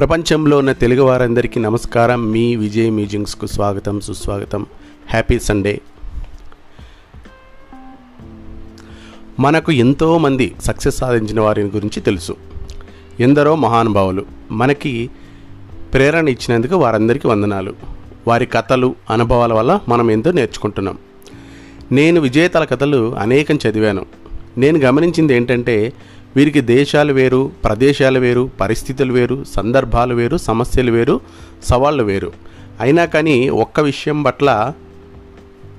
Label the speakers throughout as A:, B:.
A: ప్రపంచంలో ఉన్న తెలుగు వారందరికీ నమస్కారం. మీ విజయ్ మ్యూజింగ్స్కు స్వాగతం సుస్వాగతం. Happy Sunday. మనకు ఎంతోమంది సక్సెస్ సాధించిన వారి గురించి తెలుసు. ఎందరో మహానుభావులు మనకి ప్రేరణ ఇచ్చినందుకు వారందరికీ వందనాలు. వారి కథలు అనుభవాల వల్ల మనం ఎంతో నేర్చుకుంటున్నాం. నేను విజేతల కథలు అనేకం చదివాను. నేను గమనించింది ఏంటంటే వీరికి దేశాలు వేరు ప్రదేశాలు వేరు పరిస్థితులు వేరు సందర్భాలు వేరు సమస్యలు వేరు సవాళ్ళు వేరు. అయినా కానీ ఒక్క విషయం పట్ల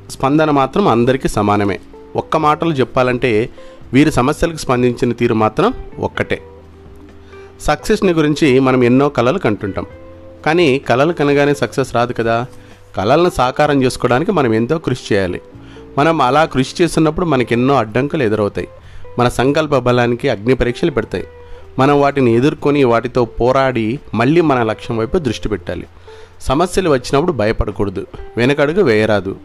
A: స్పందన మాత్రం అందరికీ సమానమే. ఒక్క మాటలు చెప్పాలంటే వీరి సమస్యలకు స్పందించిన తీరు మాత్రం ఒక్కటే. సక్సెస్ని గురించి మనం ఎన్నో కళలు కంటుంటాం. కానీ కళలు కనగానే సక్సెస్ రాదు కదా. కళలను సాకారం చేసుకోవడానికి మనం ఎంతో కృషి చేయాలి. మనం అలా కృషి చేస్తున్నప్పుడు మనకి ఎన్నో అడ్డంకులు ఎదురవుతాయి. మన సంకల్ప బలానికి అగ్ని పరీక్షలు పెడతాయి. మనం వాటిని ఎదుర్కొని వాటితో పోరాడి మళ్ళీ మన లక్ష్యం వైపు దృష్టి పెట్టాలి. సమస్యలు వచ్చినప్పుడు భయపడకూడదు. వెనకడుగు వేయరాదు.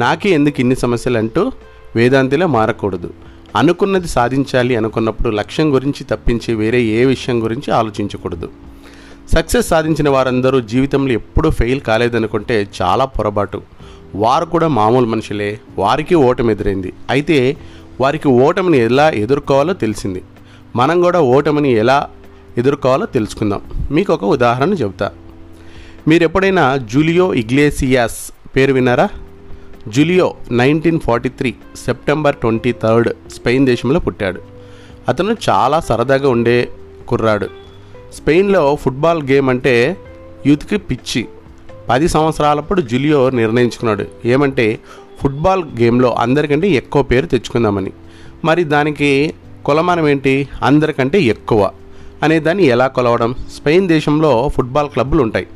A: నాకే ఎందుకు ఇన్ని సమస్యలు అంటూ వేదాంతిలో మారకూడదు. అనుకున్నది సాధించాలి అనుకున్నప్పుడు లక్ష్యం గురించి తప్పించి వేరే ఏ విషయం గురించి ఆలోచించకూడదు. సక్సెస్ సాధించిన వారందరూ జీవితంలో ఎప్పుడూ ఫెయిల్ కాలేదనుకుంటే చాలా పొరపాటు. వారు కూడా మామూలు మనుషులే. వారికి ఓటమి ఎదురైంది. అయితే వారికి ఓటమిని ఎలా ఎదుర్కోవాలో తెలిసింది. మనం కూడా ఓటమిని ఎలా ఎదుర్కోవాలో తెలుసుకుందాం. మీకు ఒక ఉదాహరణ చెబుతా. మీరు ఎప్పుడైనా జూలియో ఇగ్లేసియాస్ పేరు విన్నారా? Julio nineteen forty three September twenty third Spain దేశంలో పుట్టాడు. అతను చాలా సరదాగా ఉండే కుర్రాడు. స్పెయిన్లో ఫుట్బాల్ గేమ్ అంటే యూత్కి పిచ్చి. పది సంవత్సరాలప్పుడు జూలియో నిర్ణయించుకున్నాడు. ఏమంటే ఫుట్బాల్ గేమ్లో అందరికంటే ఎక్కువ పేరు తెచ్చుకుందామని. మరి దానికి కొలమానం ఏంటి? అందరికంటే ఎక్కువ. అనే దాన్ని ఎలా కొలవడం? స్పెయిన్ దేశంలో ఫుట్బాల్ క్లబ్బులు ఉంటాయి.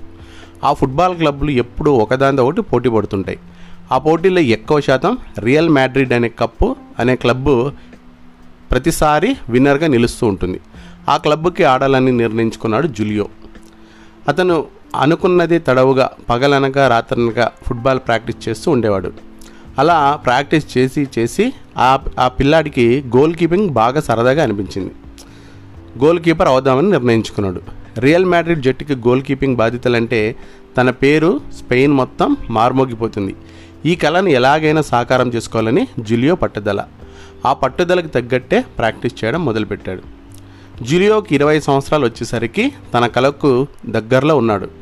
A: ఆ ఫుట్బాల్ క్లబ్లు ఎప్పుడూ ఒకదానితో ఒకటి పోటీ పడుతుంటాయి. ఆ పోటీలో ఎక్కువ శాతం రియల్ మ్యాడ్రిడ్ అనే కప్పు అనే క్లబ్బు ప్రతిసారి విన్నర్గా నిలుస్తూ ఉంటుంది. ఆ క్లబ్కి ఆడాలని నిర్ణయించుకున్నాడు జూలియో. అతను అనుకున్నది తడవుగా పగలనక రాత్రనక ఫుట్బాల్ ప్రాక్టీస్ చేస్తూ ఉండేవాడు. అలా ప్రాక్టీస్ చేసి చేసి ఆ ఆ పిల్లాడికి గోల్ కీపింగ్ బాగా సరదాగా అనిపించింది. గోల్ కీపర్ అవుదామని నిర్ణయించుకున్నాడు. రియల్ మ్యాడ్రిడ్ జట్టుకి గోల్ కీపింగ్ బాధ్యతలంటే తన పేరు స్పెయిన్ మొత్తం మార్మోగిపోతుంది. ఈ కళను ఎలాగైనా సాకారం చేసుకోవాలని జులియో పట్టుదల. ఆ పట్టుదలకు తగ్గట్టే ప్రాక్టీస్ చేయడం మొదలుపెట్టాడు. జులియోకి ఇరవై సంవత్సరాలు వచ్చేసరికి తన కళకు దగ్గరలో ఉన్నాడు.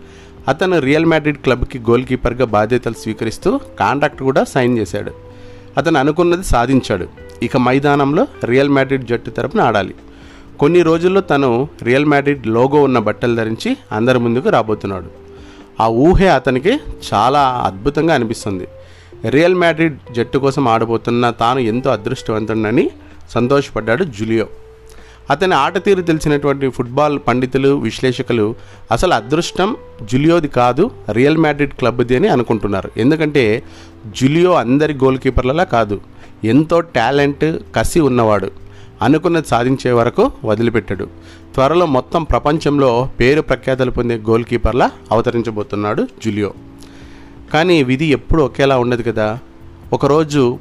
A: అతను రియల్ మ్యాడ్రిడ్ క్లబ్కి గోల్ కీపర్గా బాధ్యతలు స్వీకరిస్తూ కాంట్రాక్ట్ కూడా సైన్ చేశాడు. అతను అనుకున్నది సాధించాడు. ఇక మైదానంలో రియల్ మ్యాడ్రిడ్ జట్టు తరపున ఆడాలి. కొన్ని రోజుల్లో తను రియల్ మ్యాడ్రిడ్ లోగో ఉన్న బట్టలు ధరించి అందరి ముందుకు రాబోతున్నాడు. ఆ ఊహే అతనికి చాలా అద్భుతంగా అనిపిస్తుంది. రియల్ మ్యాడ్రిడ్ జట్టు కోసం ఆడబోతున్న తాను ఎంతో అదృష్టవంతుడని సంతోషపడ్డాడు జూలియో. అతని ఆట తీరు తెలిసినటువంటి ఫుట్బాల్ పండితులు విశ్లేషకులు అసలు అదృష్టం జులియోది కాదు రియల్ మ్యాడ్రిడ్ క్లబ్ది అని అనుకుంటున్నారు. ఎందుకంటే జులియో అందరి గోల్ కీపర్లలా కాదు ఎంతో టాలెంట్ కసి ఉన్నవాడు. అనుకున్నది సాధించే వరకు వదిలిపెట్టాడు. త్వరలో మొత్తం ప్రపంచంలో పేరు ప్రఖ్యాతలు పొందే గోల్ కీపర్లా అవతరించబోతున్నాడు జులియో. కానీ విధి ఎప్పుడు ఒకేలా ఉండదు కదా. ఒకరోజు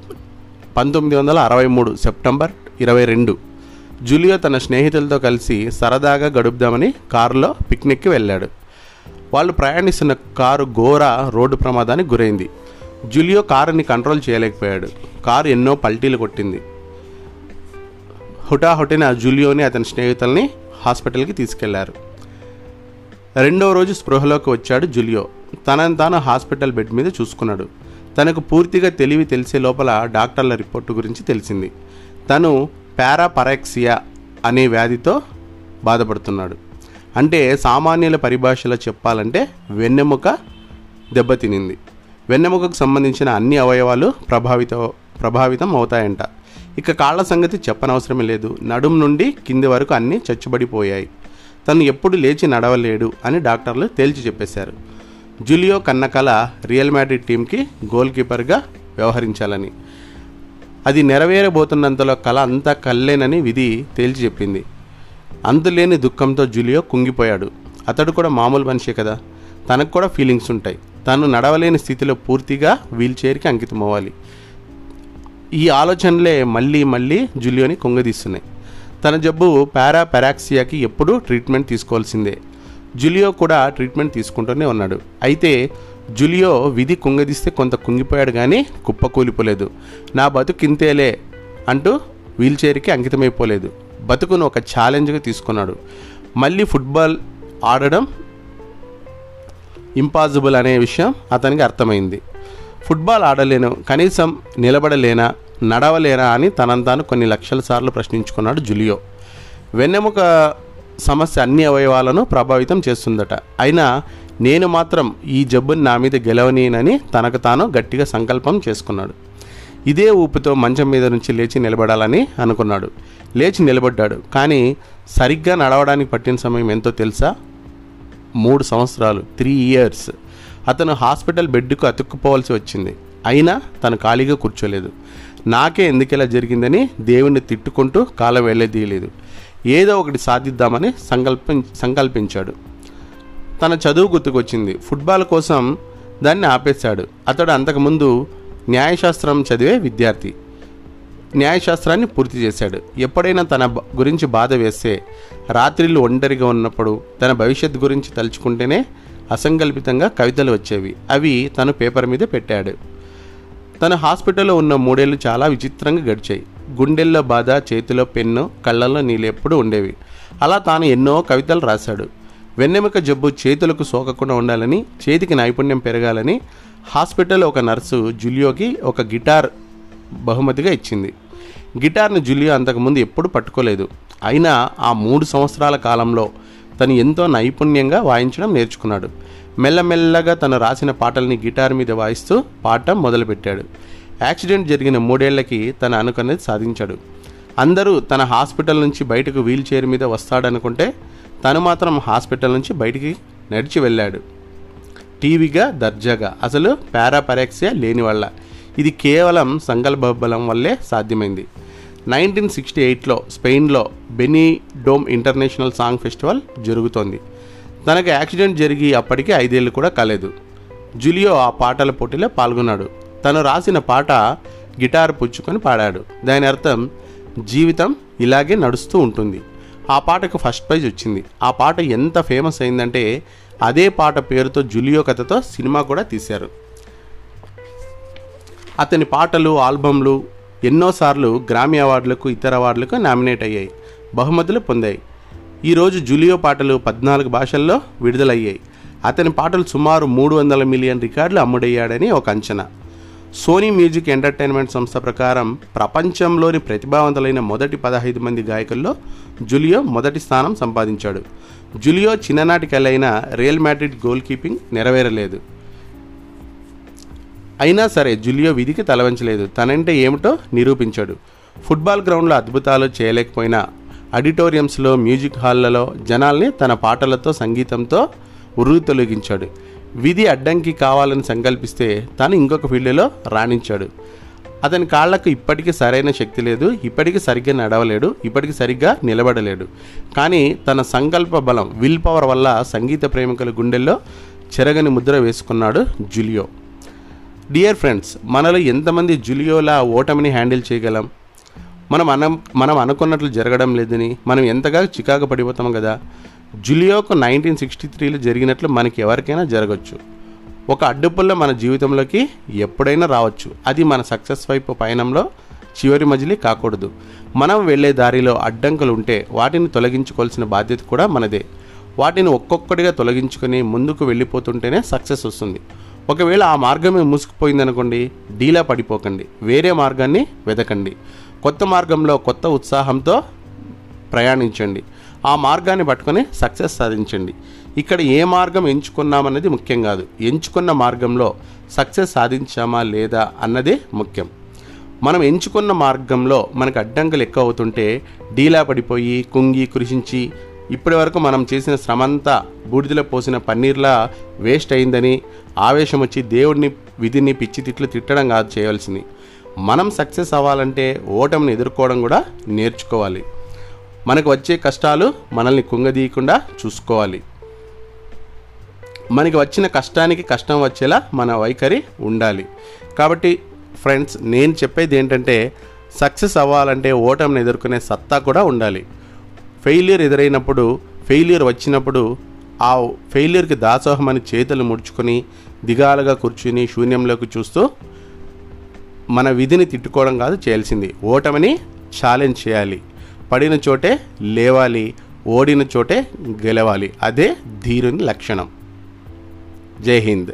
A: పంతొమ్మిది వందల అరవై మూడు సెప్టెంబర్ ఇరవై రెండు జూలియో తన స్నేహితులతో కలిసి సరదాగా గడుపుదామని కారులో పిక్నిక్కి వెళ్ళాడు. వాళ్ళు ప్రయాణిస్తున్న కారు ఘోర రోడ్డు ప్రమాదానికి గురైంది. జూలియో కారుని కంట్రోల్ చేయలేకపోయాడు. కారు ఎన్నో పల్టీలు కొట్టింది. హుటాహుటిన జూలియోని అతని స్నేహితుల్ని హాస్పిటల్కి తీసుకెళ్ళారు. రెండో రోజు స్పృహలోకి వచ్చాడు జూలియో. తనని తాను హాస్పిటల్ బెడ్ మీద చూసుకున్నాడు. తనకు పూర్తిగా తెలివి తెలిసే లోపల డాక్టర్ల రిపోర్టు గురించి తెలిసింది. తను పారాపరాక్సియా అనే వ్యాధితో బాధపడుతున్నాడు. అంటే సామాన్యుల పరిభాషలో చెప్పాలంటే వెన్నెముక దెబ్బతినింది వెన్నెముకకు సంబంధించిన అన్ని అవయవాలు ప్రభావిత ప్రభావితం అవుతాయంట. ఇక కాళ్ళ సంగతి చెప్పనవసరమే లేదు. నడుం నుండి కింది వరకు అన్నీ చచ్చుబడిపోయాయి. తను ఎప్పుడు లేచి నడవలేడు అని డాక్టర్లు తేల్చి చెప్పేశారు. జూలియో కన్నకల రియల్ మ్యాడ్రిడ్ టీంకి గోల్ కీపర్గా వ్యవహరించాలని. అది నెరవేరబోతున్నంతలో కళ అంతా కల్లేనని విధి తేల్చి చెప్పింది. అందులేని దుఃఖంతో జూలియో కుంగిపోయాడు. అతడు కూడా మామూలు మనిషే కదా. తనకు కూడా ఫీలింగ్స్ ఉంటాయి. తను నడవలేని స్థితిలో పూర్తిగా వీల్ చైర్కి అంకితం అవ్వాలి ఈ ఆలోచనలే మళ్ళీ మళ్ళీ జూలియోని కుంగదీస్తున్నాయి. తన జబ్బు పారా పెరాక్సియాకి ఎప్పుడూ ట్రీట్మెంట్ తీసుకోవాల్సిందే. జులియో కూడా ట్రీట్మెంట్ తీసుకుంటూనే ఉన్నాడు. అయితే జులియో విధి కుంగదీస్తే కొంత కుంగిపోయాడు కానీ కుప్పకూలిపోలేదు నా బతుకు ఇంతేలే అంటూ వీల్చైర్కి అంకితమైపోలేదు. బతుకును ఒక ఛాలెంజ్గా తీసుకున్నాడు. మళ్ళీ ఫుట్బాల్ ఆడడం ఇంపాసిబుల్ అనే విషయం అతనికి అర్థమైంది. ఫుట్బాల్ ఆడలేను కనీసం నిలబడలేనా నడవలేనా అని తనంతాను కొన్ని లక్షల సార్లు ప్రశ్నించుకున్నాడు జులియో. వెన్నెముక సమస్య అన్ని అవయవాలను ప్రభావితం చేస్తుందట. అయినా నేను మాత్రం ఈ జబ్బుని నా మీద గెలవనేనని తనకు తాను గట్టిగా సంకల్పం చేసుకున్నాడు. ఇదే ఊపితో మంచం మీద నుంచి లేచి నిలబడాలని అనుకున్నాడు. లేచి నిలబడ్డాడు. కానీ సరిగ్గా నడవడానికి పట్టిన సమయం ఎంతో తెలుసా? మూడు సంవత్సరాలు త్రీ ఇయర్స్. అతను హాస్పిటల్ బెడ్కు అతుక్కుపోవాల్సి వచ్చింది. అయినా తను ఖాళీగా కూర్చోలేదు. నాకే ఎందుకిలా జరిగిందని దేవుణ్ణి తిట్టుకుంటూ కాలం వెళ్ళదీయలేదు ఏదో ఒకటి సాధిద్దామని సంకల్పం సంకల్పించాడు. తన చదువు గుర్తుకొచ్చింది. ఫుట్బాల్ కోసం దాన్ని ఆపేశాడు. అతడు అంతకుముందు న్యాయశాస్త్రం చదివే విద్యార్థి. న్యాయశాస్త్రాన్ని పూర్తి చేశాడు. ఎప్పుడైనా తన గురించి బాధ వేస్తే రాత్రిళ్ళు ఒంటరిగా ఉన్నప్పుడు తన భవిష్యత్తు గురించి తలుచుకుంటేనే అసంకల్పితంగా కవితలు వచ్చేవి. అవి తను పేపర్ మీద పెట్టాడు. తన హాస్పిటల్లో ఉన్న మూడేళ్ళు చాలా విచిత్రంగా గడిచాయి. గుండెల్లో బాధ చేతిలో పెన్ను కళ్ళల్లో నీళ్ళు ఎప్పుడూ ఉండేవి. అలా తాను ఎన్నో కవితలు రాశాడు. వెన్నెముక జబ్బు చేతులకు సోకకుండా ఉండాలని చేతికి నైపుణ్యం పెరగాలని హాస్పిటల్ ఒక నర్సు జులియోకి ఒక గిటార్ బహుమతిగా ఇచ్చింది. గిటార్ను జులియో అంతకుముందు ఎప్పుడు పట్టుకోలేదు. అయినా ఆ మూడు సంవత్సరాల కాలంలో తను ఎంతో నైపుణ్యంగా వాయించడం నేర్చుకున్నాడు. మెల్లమెల్లగా తను రాసిన పాటల్ని గిటార్ మీద వాయిస్తూ పాడటం మొదలుపెట్టాడు. యాక్సిడెంట్ జరిగిన మూడేళ్ళకి తన అనుకున్నది సాధించాడు. అందరూ తన హాస్పిటల్ నుంచి బయటకు వీల్ చైర్ మీద వస్తాడనుకుంటే తను మాత్రం హాస్పిటల్ నుంచి బయటికి నడిచి వెళ్ళాడు. టీవీగా దర్జాగా. అసలు పారాపరాక్సియా లేని వల్ల ఇది కేవలం సంకల్పబలం వల్లే సాధ్యమైంది. నైన్టీన్ సిక్స్టీ ఎయిట్లో స్పెయిన్లో Benidorm international song festival జరుగుతోంది. తనకు యాక్సిడెంట్ జరిగి అప్పటికి ఐదేళ్ళు కూడా కాలేదు. జులియో ఆ పాటల పోటీలో పాల్గొన్నాడు. తను రాసిన పాట గిటార్ పుచ్చుకొని పాడాడు. దాని అర్థం జీవితం ఇలాగే నడుస్తూ ఉంటుంది. ఆ పాటకు ఫస్ట్ ప్రైజ్ వచ్చింది. ఆ పాట ఎంత ఫేమస్ అయిందంటే అదే పాట పేరుతో జులియో కథతో సినిమా కూడా తీశారు. అతని పాటలు ఆల్బమ్లు ఎన్నోసార్లు గ్రామీ అవార్డులకు ఇతర అవార్డులకు నామినేట్ అయ్యాయి. బహుమతులు పొందాయి. ఈరోజు జూలియో పాటలు పద్నాలుగు భాషల్లో విడుదలయ్యాయి. అతని పాటలు సుమారు మూడు వందల మిలియన్ రికార్డులు అమ్ముడయ్యాడని ఒక అంచనా. సోనీ మ్యూజిక్ ఎంటర్టైన్మెంట్ సంస్థ ప్రకారం ప్రపంచంలోని ప్రతిభావంతులైన మొదటి పదహైదు మంది గాయకుల్లో జులియో మొదటి స్థానం సంపాదించాడు. జులియో చిన్ననాటి కలైన రియల్ మ్యాడ్రిడ్ గోల్ కీపింగ్ నెరవేరలేదు. అయినా సరే జులియో విధికి తలవంచలేదు. తనంటే ఏమిటో నిరూపించాడు. ఫుట్బాల్ గ్రౌండ్లో అద్భుతాలు చేయలేకపోయినా ఆడిటోరియంస్లో మ్యూజిక్ హాల్లలో జనాల్ని తన పాటలతో సంగీతంతో ఉరుగు తొలగించాడు. విధి అడ్డంకి కావాలని సంకల్పిస్తే తాను ఇంకొక ఫీల్డ్లో రాణించాడు. అతని కాళ్ళకు ఇప్పటికీ సరైన శక్తి లేదు ఇప్పటికీ సరిగ్గా నడవలేడు ఇప్పటికీ సరిగ్గా నిలబడలేడు. కానీ తన సంకల్ప బలం విల్ పవర్ వల్ల సంగీత ప్రేమికుల గుండెల్లో చెరగని ముద్ర వేసుకున్నాడు జులియో. డియర్ ఫ్రెండ్స్ మనలో ఎంతమంది జులియోలా ఓటమిని హ్యాండిల్ చేయగలం? మనం అన మనం అనుకున్నట్లు జరగడం లేదని మనం ఎంతగా చికాకు పడిపోతాం కదా? జులియోకు నైన్టీన్ సిక్స్టీ త్రీలో జరిగినట్లు మనకి ఎవరికైనా జరగచ్చు. ఒక అడ్డుపుల్ల మన జీవితంలోకి ఎప్పుడైనా రావచ్చు. అది మన సక్సెస్ వైపు పయనంలో చివరి మజిలీ కాకూడదు. మనం వెళ్ళే దారిలో అడ్డంకులు ఉంటే వాటిని తొలగించుకోవాల్సిన బాధ్యత కూడా మనదే. వాటిని ఒక్కొక్కటిగా తొలగించుకొని ముందుకు వెళ్ళిపోతుంటేనే సక్సెస్ వస్తుంది. ఒకవేళ ఆ మార్గమే మూసుకుపోయిందనుకోండి డీలా పడిపోకండి. వేరే మార్గాన్ని వెతకండి కొత్త మార్గంలో కొత్త ఉత్సాహంతో ప్రయాణించండి. ఆ మార్గాన్ని పట్టుకొని సక్సెస్ సాధించండి. ఇక్కడ ఏ మార్గం ఎంచుకున్నామన్నది ముఖ్యం కాదు. ఎంచుకున్న మార్గంలో సక్సెస్ సాధించామా లేదా అన్నదే ముఖ్యం. మనం ఎంచుకున్న మార్గంలో మనకు అడ్డంకులు ఎక్కువ అవుతుంటే డీలా పడిపోయి కుంగి కృషించి ఇప్పటి వరకు మనం చేసిన శ్రమంతా బూడిదలో పోసిన పన్నీర్లా వేస్ట్ అయిందని ఆవేశం వచ్చి దేవుడిని విధిని పిచ్చి తిట్లు తిట్టడం కాదు చేయవలసింది మనం సక్సెస్ అవ్వాలంటే ఓటమిని ఎదుర్కోవడం కూడా నేర్చుకోవాలి. మనకు వచ్చే కష్టాలు మనల్ని కుంగదీయకుండా చూసుకోవాలి. మనకి వచ్చిన కష్టానికి కష్టం వచ్చేలా మన వైఖరి ఉండాలి. కాబట్టి ఫ్రెండ్స్ నేను చెప్పేది ఏంటంటే సక్సెస్ అవ్వాలంటే ఓటమిని ఎదుర్కొనే సత్తా కూడా ఉండాలి. ఫెయిల్యూర్ ఎదురైనప్పుడు ఫెయిల్యూర్ వచ్చినప్పుడు ఆ ఫెయిల్యూర్కి దాసోహమని చేతులు ముడుచుకొని దిగాలుగా కూర్చుని శూన్యంలోకి చూస్తూ మన విధిని తిట్టుకోవడం కాదు చేయాల్సింది. ఓటమిని ఛాలెంజ్ చేయాలి. పడిన చోటే లేవాలి ఓడిన చోటే గెలవాలి. అదే ధీరుని లక్షణం. జై హింద్.